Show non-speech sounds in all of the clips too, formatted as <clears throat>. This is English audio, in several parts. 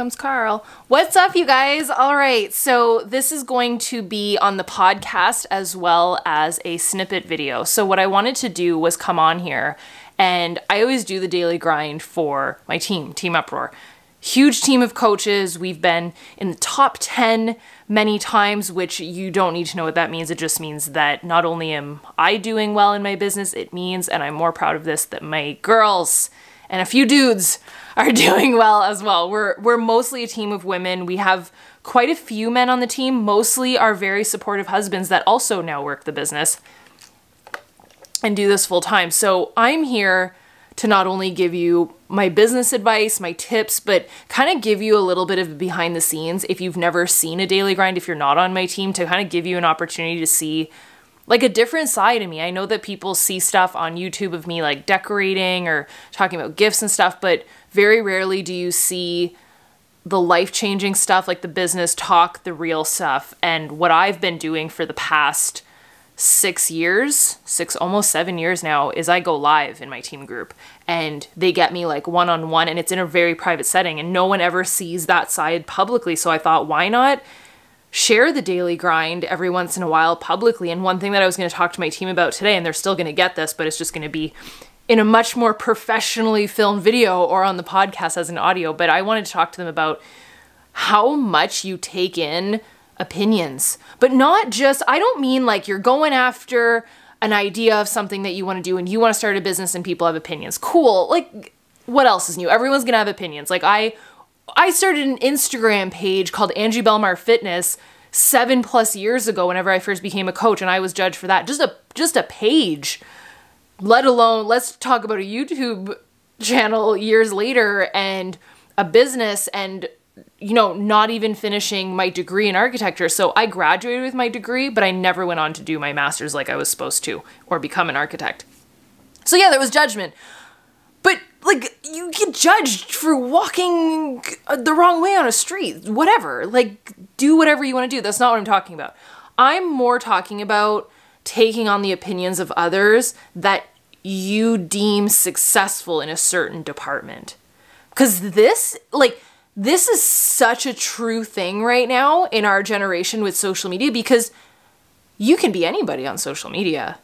comes Carl. What's up, you guys? All right, so this is going to be on the podcast as well as a snippet video. So, what I wanted to do was come on here, and I always do the daily grind for my team, Team Uproar. Huge team of coaches. We've been in the top 10 many times, which you don't need to know what that means. It just means that not only am I doing well in my business, it means, and I'm more proud of this, that my girls and a few dudes are <laughs> doing well as well. We're we're mostly a team of women. We have quite a few men on the team, mostly our very supportive husbands that also now work the business and do this full time. So I'm here to not only give you my business advice, my tips, but kind of give you a little bit of behind the scenes if you've never seen a daily grind, if you're not on my team, to kind of give you an opportunity to see like a different side of me. I know that people see stuff on YouTube of me like decorating or talking about gifts and stuff, but very rarely do you see the life changing stuff, like the business talk, the real stuff. And what I've been doing for the past six years, six, almost seven years now, is I go live in my team group and they get me like one on one and it's in a very private setting and no one ever sees that side publicly. So I thought, why not? Share the daily grind every once in a while publicly. And one thing that I was going to talk to my team about today, and they're still going to get this, but it's just going to be in a much more professionally filmed video or on the podcast as an audio. But I wanted to talk to them about how much you take in opinions, but not just, I don't mean like you're going after an idea of something that you want to do and you want to start a business and people have opinions. Cool. Like, what else is new? Everyone's going to have opinions. Like, I I started an Instagram page called Angie Bellemare Fitness seven plus years ago whenever I first became a coach and I was judged for that. Just a just a page. Let alone let's talk about a YouTube channel years later and a business and you know, not even finishing my degree in architecture. So I graduated with my degree, but I never went on to do my master's like I was supposed to or become an architect. So yeah, there was judgment. Like you get judged for walking uh, the wrong way on a street whatever. Like do whatever you want to do. That's not what i'm talking about. I'm more talking about taking on the opinions of others that you deem successful in a certain department. Because this like this is such a true thing right now in our generation with social media because you can be anybody on social media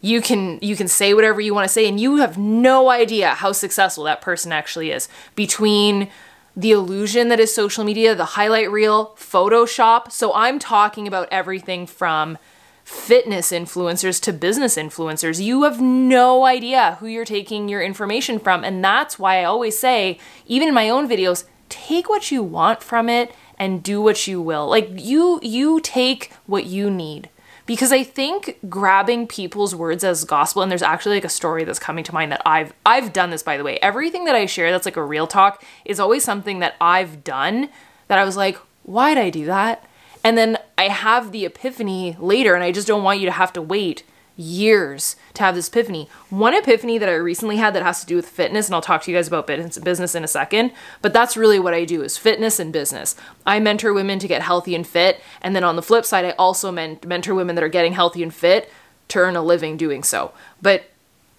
you can you can say whatever you want to say and you have no idea how successful that person actually is. Between the illusion that is social media the highlight reel photoshop so i'm talking about everything from fitness influencers to business influencers. You have no idea who you're taking your information from and that's why i always say even in my own videos take what you want from it and do what you will. Like you you take what you need because I think grabbing people's words as gospel and there's actually like a story that's coming to mind that I've I've done this by the way. Everything that I share that's like a real talk is always something that I've done that I was like, why'd I do that? And then I have the epiphany later and I just don't want you to have to wait years to have this epiphany. One epiphany that I recently had that has to do with fitness, and I'll talk to you guys about business in a second, but that's really what I do is fitness and business. I mentor women to get healthy and fit, and then on the flip side, I also men- mentor women that are getting healthy and fit to earn a living doing so. But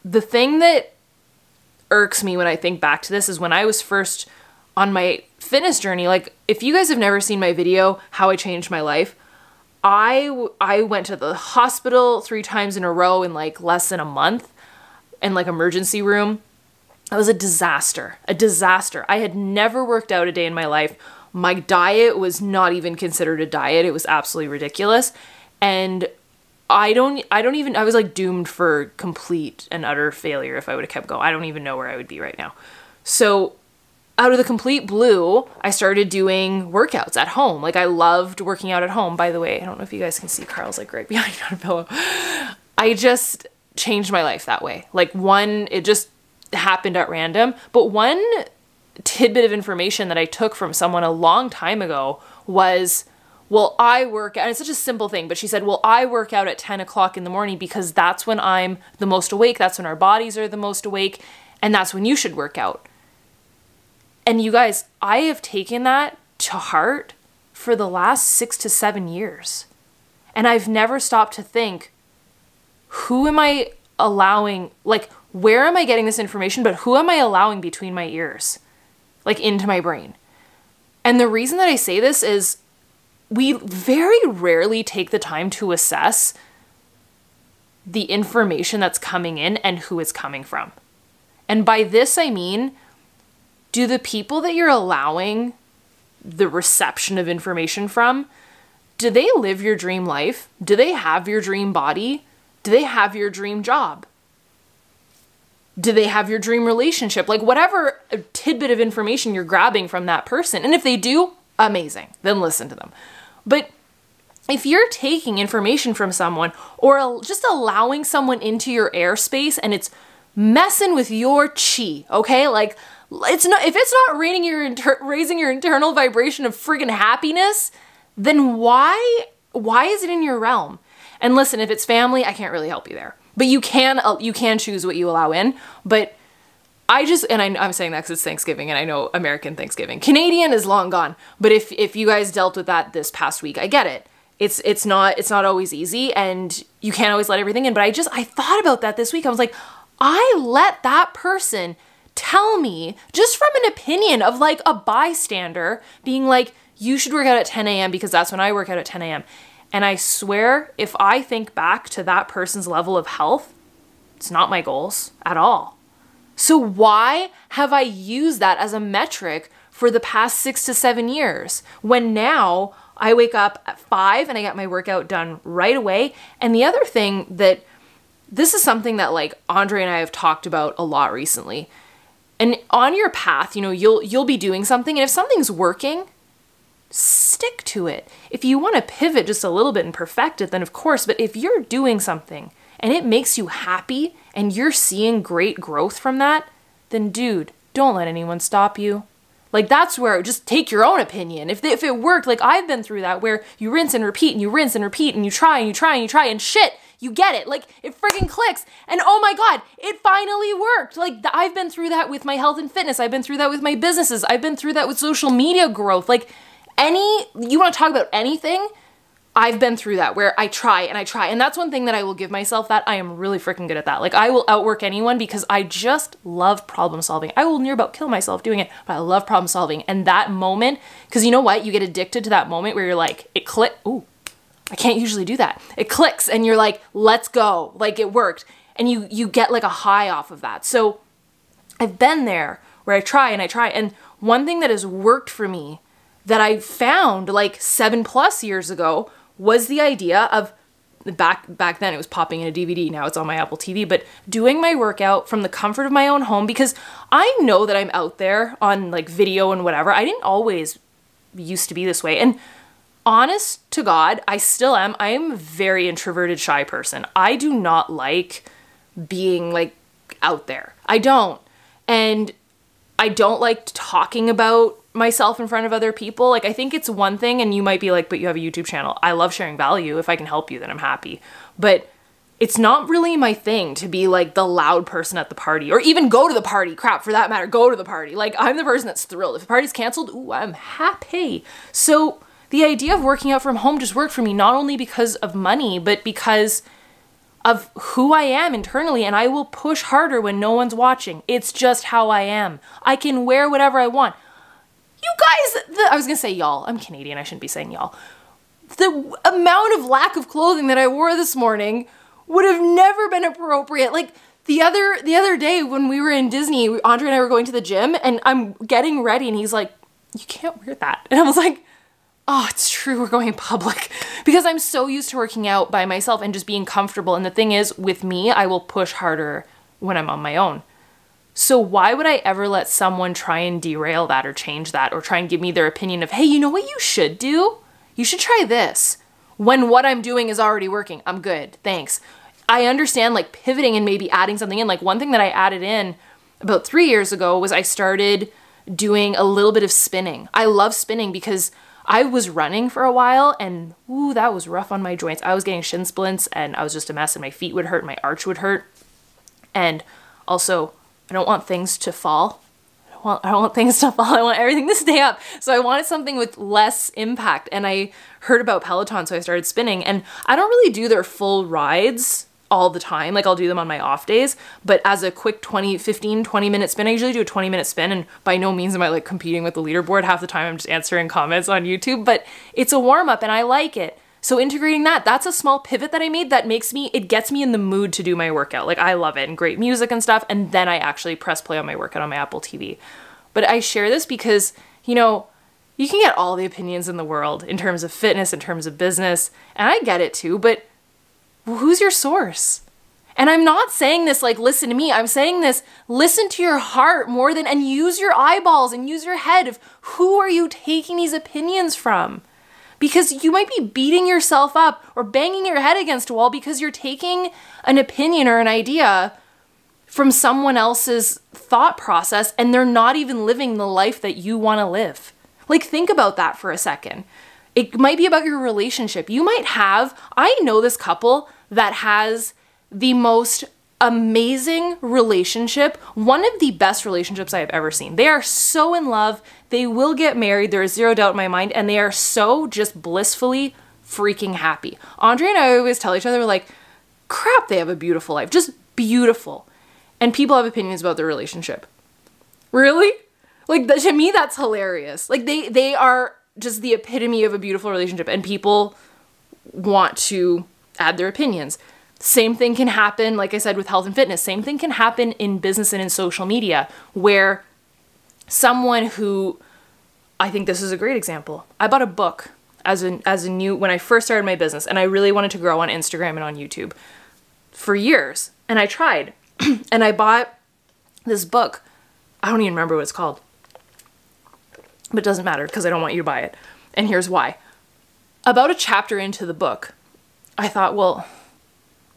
the thing that irks me when I think back to this is when I was first on my fitness journey, like if you guys have never seen my video, How I Changed My Life, I I went to the hospital three times in a row in like less than a month in like emergency room. It was a disaster. A disaster. I had never worked out a day in my life. My diet was not even considered a diet. It was absolutely ridiculous. And I don't I don't even I was like doomed for complete and utter failure if I would have kept going. I don't even know where I would be right now. So out of the complete blue, I started doing workouts at home. Like I loved working out at home. By the way, I don't know if you guys can see Carl's like right <laughs> behind me on a pillow. I just changed my life that way. Like one, it just happened at random. But one tidbit of information that I took from someone a long time ago was, well, I work and it's such a simple thing, but she said, well, I work out at 10 o'clock in the morning because that's when I'm the most awake. That's when our bodies are the most awake. And that's when you should work out. And you guys, I have taken that to heart for the last six to seven years. And I've never stopped to think who am I allowing, like, where am I getting this information, but who am I allowing between my ears, like, into my brain? And the reason that I say this is we very rarely take the time to assess the information that's coming in and who it's coming from. And by this, I mean, do the people that you're allowing the reception of information from, do they live your dream life? Do they have your dream body? Do they have your dream job? Do they have your dream relationship? Like, whatever tidbit of information you're grabbing from that person. And if they do, amazing. Then listen to them. But if you're taking information from someone or just allowing someone into your airspace and it's messing with your chi, okay? Like it's not if it's not raising your inter- raising your internal vibration of friggin' happiness, then why why is it in your realm? And listen, if it's family, I can't really help you there. But you can uh, you can choose what you allow in, but I just and I, am saying that because it's Thanksgiving and I know American Thanksgiving. Canadian is long gone, but if if you guys dealt with that this past week, I get it it's it's not it's not always easy and you can't always let everything in but i just i thought about that this week i was like i let that person tell me just from an opinion of like a bystander being like you should work out at 10 a.m because that's when i work out at 10 a.m and i swear if i think back to that person's level of health it's not my goals at all so why have i used that as a metric for the past six to seven years when now I wake up at five and I get my workout done right away. And the other thing that this is something that like Andre and I have talked about a lot recently. And on your path, you know, you'll you'll be doing something and if something's working, stick to it. If you want to pivot just a little bit and perfect it, then of course, but if you're doing something and it makes you happy and you're seeing great growth from that, then dude, don't let anyone stop you. Like that's where just take your own opinion. If if it worked, like I've been through that where you rinse and repeat and you rinse and repeat and you try and you try and you try and shit, you get it. Like it freaking clicks. And oh my god, it finally worked. Like I've been through that with my health and fitness. I've been through that with my businesses. I've been through that with social media growth. Like any you want to talk about anything, I've been through that where I try and I try. And that's one thing that I will give myself that I am really freaking good at that. Like I will outwork anyone because I just love problem solving. I will near about kill myself doing it, but I love problem solving. And that moment, because you know what? You get addicted to that moment where you're like, it click. Ooh, I can't usually do that. It clicks and you're like, let's go. Like it worked. And you you get like a high off of that. So I've been there where I try and I try. And one thing that has worked for me that I found like seven plus years ago was the idea of back back then it was popping in a DVD now it's on my Apple TV but doing my workout from the comfort of my own home because I know that I'm out there on like video and whatever I didn't always used to be this way and honest to God I still am I am a very introverted shy person I do not like being like out there I don't and I don't like talking about myself in front of other people. Like I think it's one thing and you might be like, but you have a YouTube channel. I love sharing value. If I can help you, then I'm happy. But it's not really my thing to be like the loud person at the party or even go to the party. Crap, for that matter, go to the party. Like I'm the person that's thrilled. If the party's canceled, ooh, I'm happy. So the idea of working out from home just worked for me not only because of money, but because of who I am internally, and I will push harder when no one's watching. It's just how I am. I can wear whatever I want. You guys, the, I was gonna say y'all. I'm Canadian. I shouldn't be saying y'all. The amount of lack of clothing that I wore this morning would have never been appropriate. Like the other the other day when we were in Disney, Andre and I were going to the gym, and I'm getting ready, and he's like, "You can't wear that," <laughs> and I was like oh, it's true, we're going public. Because I'm so used to working out by myself and just being comfortable. And the thing is, with me, I will push harder when I'm on my own. So why would I ever let someone try and derail that or change that or try and give me their opinion of, hey, you know what you should do? You should try this. When what I'm doing is already working. I'm good. Thanks. I understand like pivoting and maybe adding something in. Like one thing that I added in about three years ago was I started doing a little bit of spinning. I love spinning because I was running for a while and ooh, that was rough on my joints. I was getting shin splints and I was just a mess and my feet would hurt, my arch would hurt. And also, I don't want things to fall. I don't want, I don't want things to <laughs> fall. I want everything to stay up. So I wanted something with less impact. And I heard about Peloton, so I started spinning. And I don't really do their full rides. All the time. Like I'll do them on my off days, but as a quick 20, 15, 20 minute spin, I usually do a 20 minute spin. And by no means am I like competing with the leaderboard. Half the time I'm just answering comments on YouTube, but it's a warm up and I like it. So integrating that, that's a small pivot that I made that makes me, it gets me in the mood to do my workout. Like I love it and great music and stuff. And then I actually press play on my workout on my Apple TV. But I share this because, you know, you can get all the opinions in the world in terms of fitness, in terms of business, and I get it too, but who's your source? And I'm not saying this like, listen to me. I'm saying this, listen to your heart more than, and use your eyeballs and use your head of who are you taking these opinions from? Because you might be beating yourself up or banging your head against a wall because you're taking an opinion or an idea from someone else's thought process and they're not even living the life that you want to live. Like, think about that for a second. It might be about your relationship. You might have, I know this couple that has the most amazing relationship, one of the best relationships I have ever seen. They are so in love. They will get married. There is zero doubt in my mind. And they are so just blissfully freaking happy. Andre and I always tell each other, like, crap, they have a beautiful life. Just beautiful. And people have opinions about their relationship. Really? Like, to me, that's hilarious. Like, they, they are just the epitome of a beautiful relationship. And people want to add their opinions. Same thing can happen, like I said, with health and fitness. Same thing can happen in business and in social media, where someone who I think this is a great example. I bought a book as a as a new when I first started my business, and I really wanted to grow on Instagram and on YouTube for years. And I tried, <clears throat> and I bought this book. I don't even remember what it's called, but it doesn't matter because I don't want you to buy it. And here's why. About a chapter into the book, I thought, well,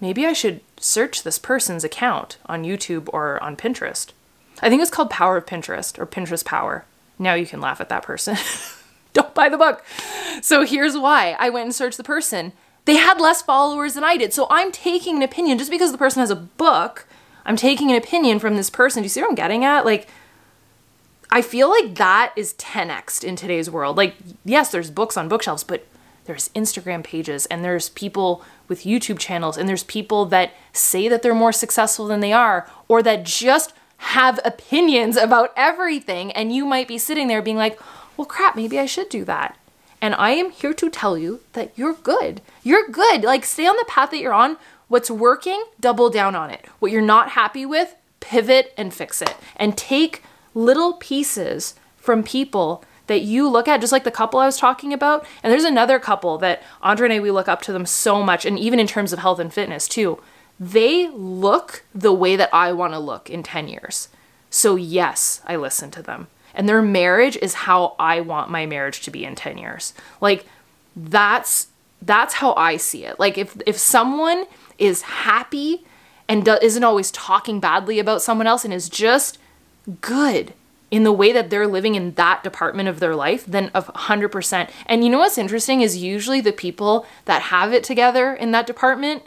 maybe I should search this person's account on YouTube or on Pinterest. I think it's called Power of Pinterest or Pinterest Power. Now you can laugh at that person. <laughs> Don't buy the book. So here's why I went and searched the person. They had less followers than I did. So I'm taking an opinion just because the person has a book. I'm taking an opinion from this person. Do you see what I'm getting at? Like, I feel like that is 10x in today's world. Like, yes, there's books on bookshelves, but there's Instagram pages and there's people with YouTube channels and there's people that say that they're more successful than they are or that just have opinions <laughs> about everything and you might be sitting there being like, "Well, crap, maybe I should do that." And I am here to tell you that you're good. You're good. Like stay on the path that you're on. What's working, double down on it. What you're not happy with, pivot and fix it. And take little pieces from people that you look at, just like the couple I was talking about. And there's another couple that Andre and I, we look up to them so much, and even in terms of health and fitness too. They look the way that I want to look in 10 years. So, yes, I listen to them. And their marriage is how I want my marriage to be in 10 years. Like, that's that's how I see it. Like if if someone is happy and do, isn't always talking badly about someone else and is just good in the way that they're living in that department of their life, then of 100%. And you know what's interesting is usually the people that have it together in that department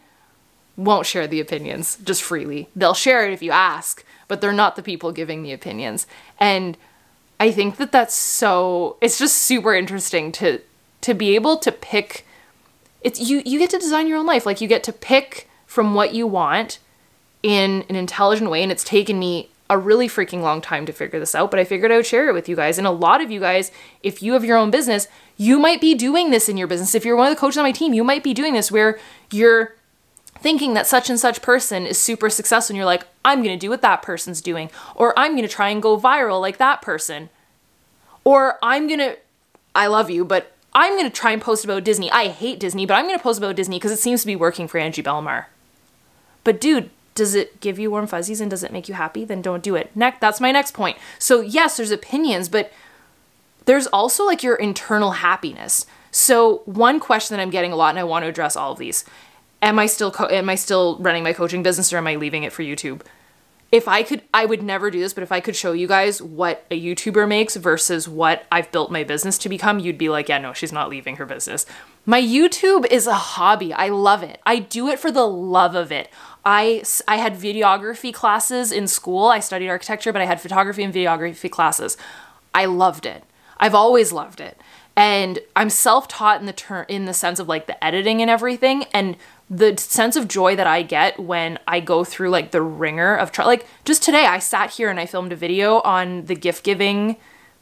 won't share the opinions just freely. They'll share it if you ask, but they're not the people giving the opinions. And I think that that's so it's just super interesting to to be able to pick it's you you get to design your own life. Like you get to pick from what you want in an intelligent way and it's taken me a really freaking long time to figure this out, but I figured I would share it with you guys. And a lot of you guys, if you have your own business, you might be doing this in your business. If you're one of the coaches on my team, you might be doing this where you're thinking that such and such person is super successful and you're like, I'm to do what that person's doing, or I'm to try and go viral like that person, or I'm to, I love you, but I'm to try and post about Disney. I hate Disney, but I'm to post about Disney because it seems to be working for Angie Bellemare. But dude, does it give you warm fuzzies and does it make you happy? Then don't do it. Next, that's my next point. So, yes, there's opinions, but there's also like your internal happiness. So, one question that I'm getting a lot and I want to address all of these. Am I still co- am I still running my coaching business or am I leaving it for YouTube? If I could I would never do this, but if I could show you guys what a YouTuber makes versus what I've built my business to become, you'd be like, "Yeah, no, she's not leaving her business." My YouTube is a hobby. I love it. I do it for the love of it. I, I had videography classes in school. I studied architecture, but I had photography and videography classes. I loved it. I've always loved it. And I'm self-taught in the ter- in the sense of like the editing and everything. And the sense of joy that I get when I go through like the ringer of try like just today I sat here and I filmed a video on the gift giving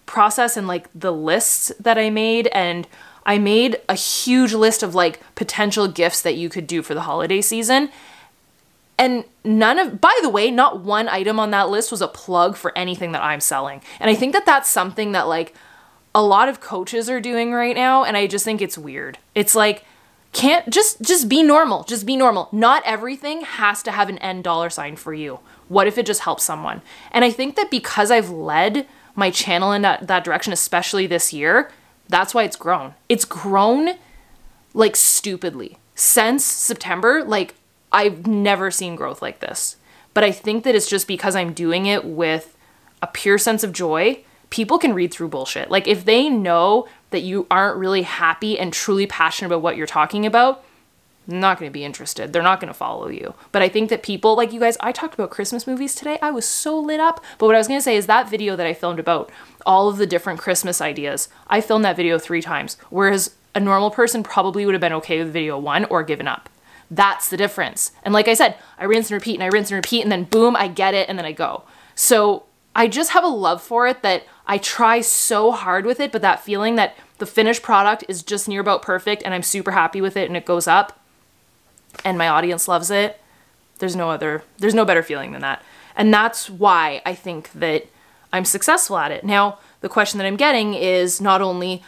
process and like the lists that I made and I made a huge list of like potential gifts that you could do for the holiday season. And none of, by the way, not one item on that list was a plug for anything that I'm selling. And I think that that's something that like a lot of coaches are doing right now. And I just think it's weird. It's like, can't just just be normal just be normal not everything has to have an end dollar sign for you what if it just helps someone and i think that because i've led my channel in that, that direction especially this year that's why it's grown it's grown like stupidly since september like i've never seen growth like this but i think that it's just because i'm doing it with a pure sense of joy people can read through bullshit like if they know that you aren't really happy and truly passionate about what you're talking about, not going to be interested. They're not going to follow you. But I think that people like you guys, I talked about Christmas movies today. I was so lit up. But what I was going to say is that video that I filmed about all of the different Christmas ideas, I filmed that video three times, whereas a normal person probably would have been okay with video one or given up. That's the difference. And like I said, I rinse and repeat and I rinse and repeat and then boom, I get it and then I go. So I just have a love for it that I try so hard with it, but that feeling that the finished product is just near about perfect and I'm super happy with it and it goes up and my audience loves it, there's no other, there's no better feeling than that. And that's why I think that I'm successful at it. Now, the question that I'm getting is not only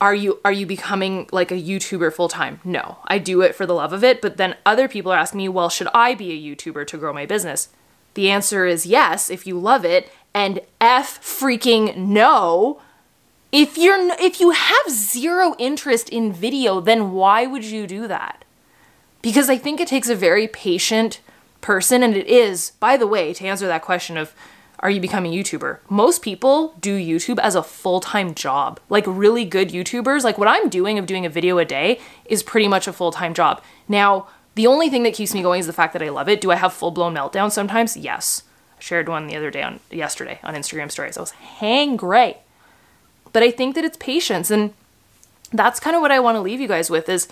are you are you becoming like a YouTuber full time? No. I do it for the love of it, but then other people are asking me, "Well, should I be a YouTuber to grow my business?" The answer is yes if you love it, and F freaking no. If you're if you have zero interest in video, then why would you do that? Because I think it takes a very patient person and it is, by the way, to answer that question of are you becoming a YouTuber? Most people do YouTube as a full-time job. Like really good YouTubers, like what I'm doing of doing a video a day is pretty much a full-time job. Now, the only thing that keeps me going is the fact that I love it. Do I have full blown meltdowns sometimes? Yes. I shared one the other day on yesterday on Instagram stories. I was hangry. But I think that it's patience and that's kind of what I want to leave you guys with is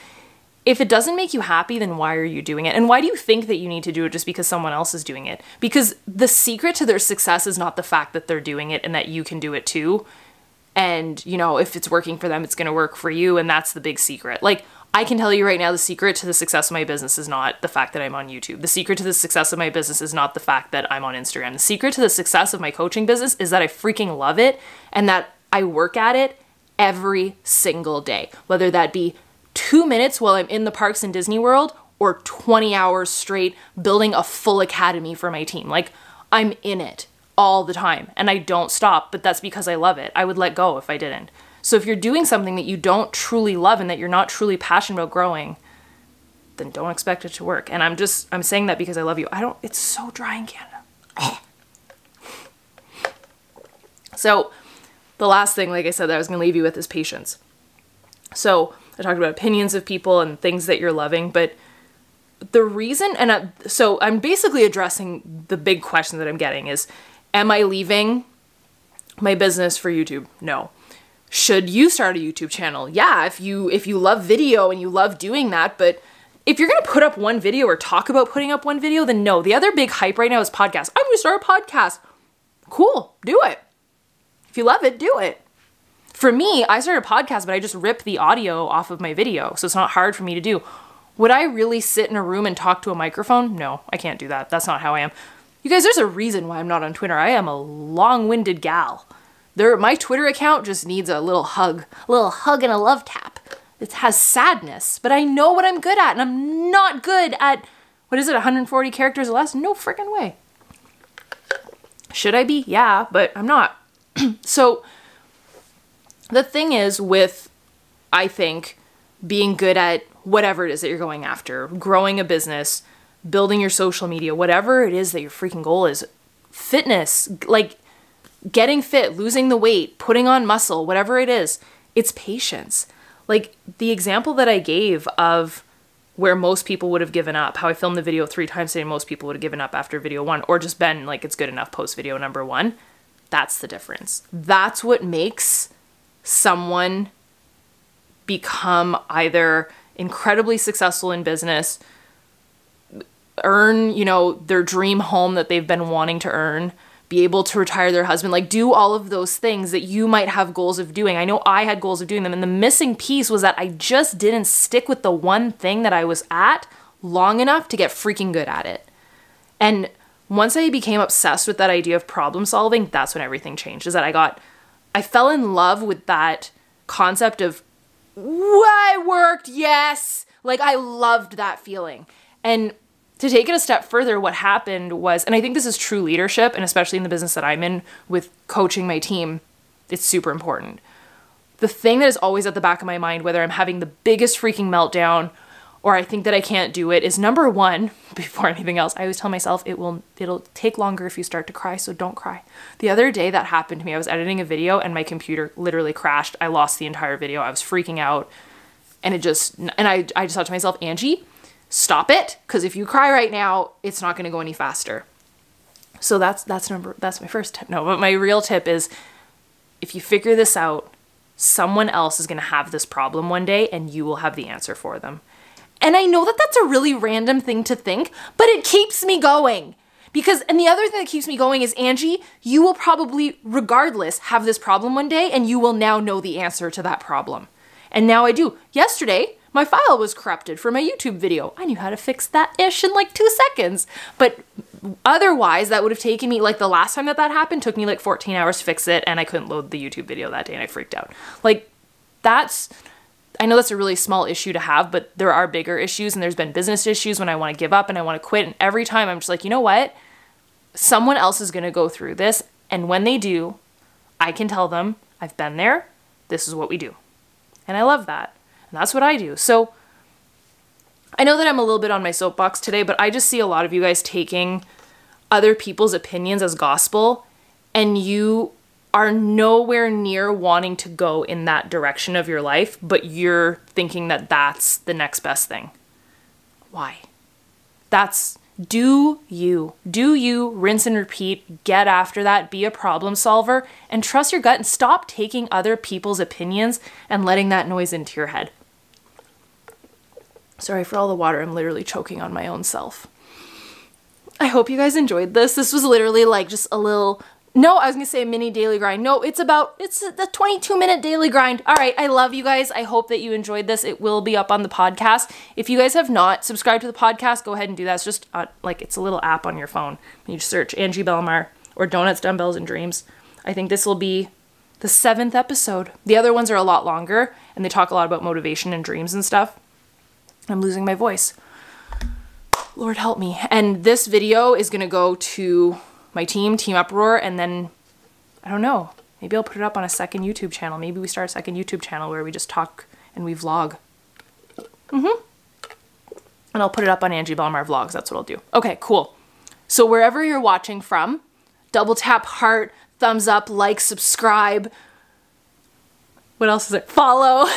if it doesn't make you happy, then why are you doing it? And why do you think that you need to do it just because someone else is doing it? Because the secret to their success is not the fact that they're doing it and that you can do it too. And, you know, if it's working for them, it's going to work for you. And that's the big secret. Like, I can tell you right now the secret to the success of my business is not the fact that I'm on YouTube. The secret to the success of my business is not the fact that I'm on Instagram. The secret to the success of my coaching business is that I freaking love it and that I work at it every single day. Whether that be 2 minutes while I'm in the parks in Disney World or 20 hours straight building a full academy for my team. Like I'm in it all the time and I don't stop, but that's because I love it. I would let go if I didn't. So if you're doing something that you don't truly love and that you're not truly passionate about growing, then don't expect it to work. And I'm just I'm saying that because I love you. I don't it's so dry in Canada. so the last thing, like I said, that I was gonna leave you with is patience. So I talked about opinions of people and things that you're loving, but the reason and I, so I'm basically addressing the big question that I'm getting is am I leaving my business for YouTube? No should you start a YouTube channel? Yeah, if you if you love video and you love doing that, but if you're gonna put up one video or talk about putting up one video, then no. The other big hype right now is podcast. I'm gonna start a podcast. Cool, do it. If you love it, do it. For me, I started a podcast, but I just rip the audio off of my video, so it's not hard for me to do. Would I really sit in a room and talk to a microphone? No, I can't do that. That's not how I am. You guys, there's a reason why I'm not on Twitter. I am a long winded gal. There, my Twitter account just needs a little hug, a little hug and a love tap. It has sadness, but I know what I'm good at, and I'm not good at what is it, 140 characters or less? No freaking way. Should I be? Yeah, but I'm not. <clears throat> so the thing is with I think being good at whatever it is that you're going after, growing a business, building your social media, whatever it is that your freaking goal is, fitness, like getting fit, losing the weight, putting on muscle, whatever it is, it's patience. Like the example that I gave of where most people would have given up, how I filmed the video three times today, most people would have given up after video one, or just been like, it's good enough post video number one. That's the difference. That's what makes someone become either incredibly successful in business, earn, you know, their dream home that they've been wanting to earn, be able to retire their husband, like do all of those things that you might have goals of doing. I know I had goals of doing them, and the missing piece was that I just didn't stick with the one thing that I was at long enough to get freaking good at it. And once I became obsessed with that idea of problem solving, that's when everything changed. Is that I got, I fell in love with that concept of, I worked, yes. Like I loved that feeling. And to take it a step further, what happened was, and I think this is true leadership, and especially in the business that I'm in with coaching my team, it's super important. The thing that is always at the back of my mind, whether I'm having the biggest freaking meltdown or I think that I can't do it, is number one, <laughs> before anything else, I always tell myself it will it'll take longer if you start to cry, so don't cry. The other day that happened to me, I was editing a video and my computer literally crashed. I lost the entire video. I was freaking out. And it just and I I just thought to myself, Angie, stop it because if you cry right now it's not to go any faster so that's that's number that's my first tip no but my real tip is if you figure this out someone else is to have this problem one day and you will have the answer for them and i know that that's a really random thing to think but it keeps me going because and the other thing that keeps me going is angie you will probably regardless have this problem one day and you will now know the answer to that problem and now i do yesterday my file was corrupted for my YouTube video. I knew how to fix that ish in like two seconds. But otherwise, that would have taken me, like the last time that that happened, took me like 14 hours to fix it, and I couldn't load the YouTube video that day and I freaked out. Like, that's. I know that's a really small issue to have, but there are bigger issues, and there's been business issues when I want to give up and I want to quit. And every time I'm just like, you know what? Someone else is going to go through this. And when they do, I can tell them, I've been there. This is what we do. And I love that. And that's what I do. So I know that I'm a little bit on my soapbox today, but I just see a lot of you guys taking other people's opinions as gospel and you are nowhere near wanting to go in that direction of your life, but you're thinking that that's the next best thing. Why? That's do you. Do you, rinse and repeat, get after that, be a problem solver, and trust your gut and stop taking other people's opinions and letting that noise into your head. Sorry for all the water, I'm literally choking on my own self. I hope you guys enjoyed this. This was literally like just a little no, I was gonna say a mini daily grind. No, it's about it's the 22 minute daily grind. All right, I love you guys. I hope that you enjoyed this. It will be up on the podcast. If you guys have not subscribed to the podcast, go ahead and do that. It's just uh, like it's a little app on your phone. You just search Angie Bellemare or Donuts, Dumbbells, and Dreams. I think this will be the seventh episode. The other ones are a lot longer and they talk a lot about motivation and dreams and stuff. I'm losing my voice. Lord help me. And this video is gonna go to my team, Team Uproar, and then I don't know. Maybe I'll put it up on a second YouTube channel. Maybe we start a second YouTube channel where we just talk and we vlog. Mm-hmm. And I'll put it up on Angie Bellemare Vlogs. That's what I'll do. Okay, cool. So wherever you're watching from, double tap heart, thumbs up, like, subscribe. What else is it? Follow.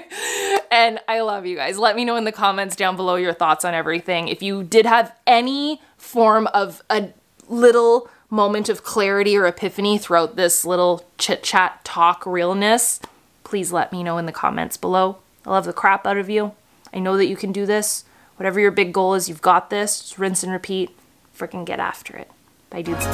<laughs> and I love you guys. Let me know in the comments down below your thoughts on everything. If you did have any form of a little moment of clarity or epiphany throughout this little chit chat talk realness, please let me know in the comments below. I love the crap out of you. I know that you can do this. Whatever your big goal is, you've got this. Just rinse and repeat. Freaking get after it. Bye, dudes.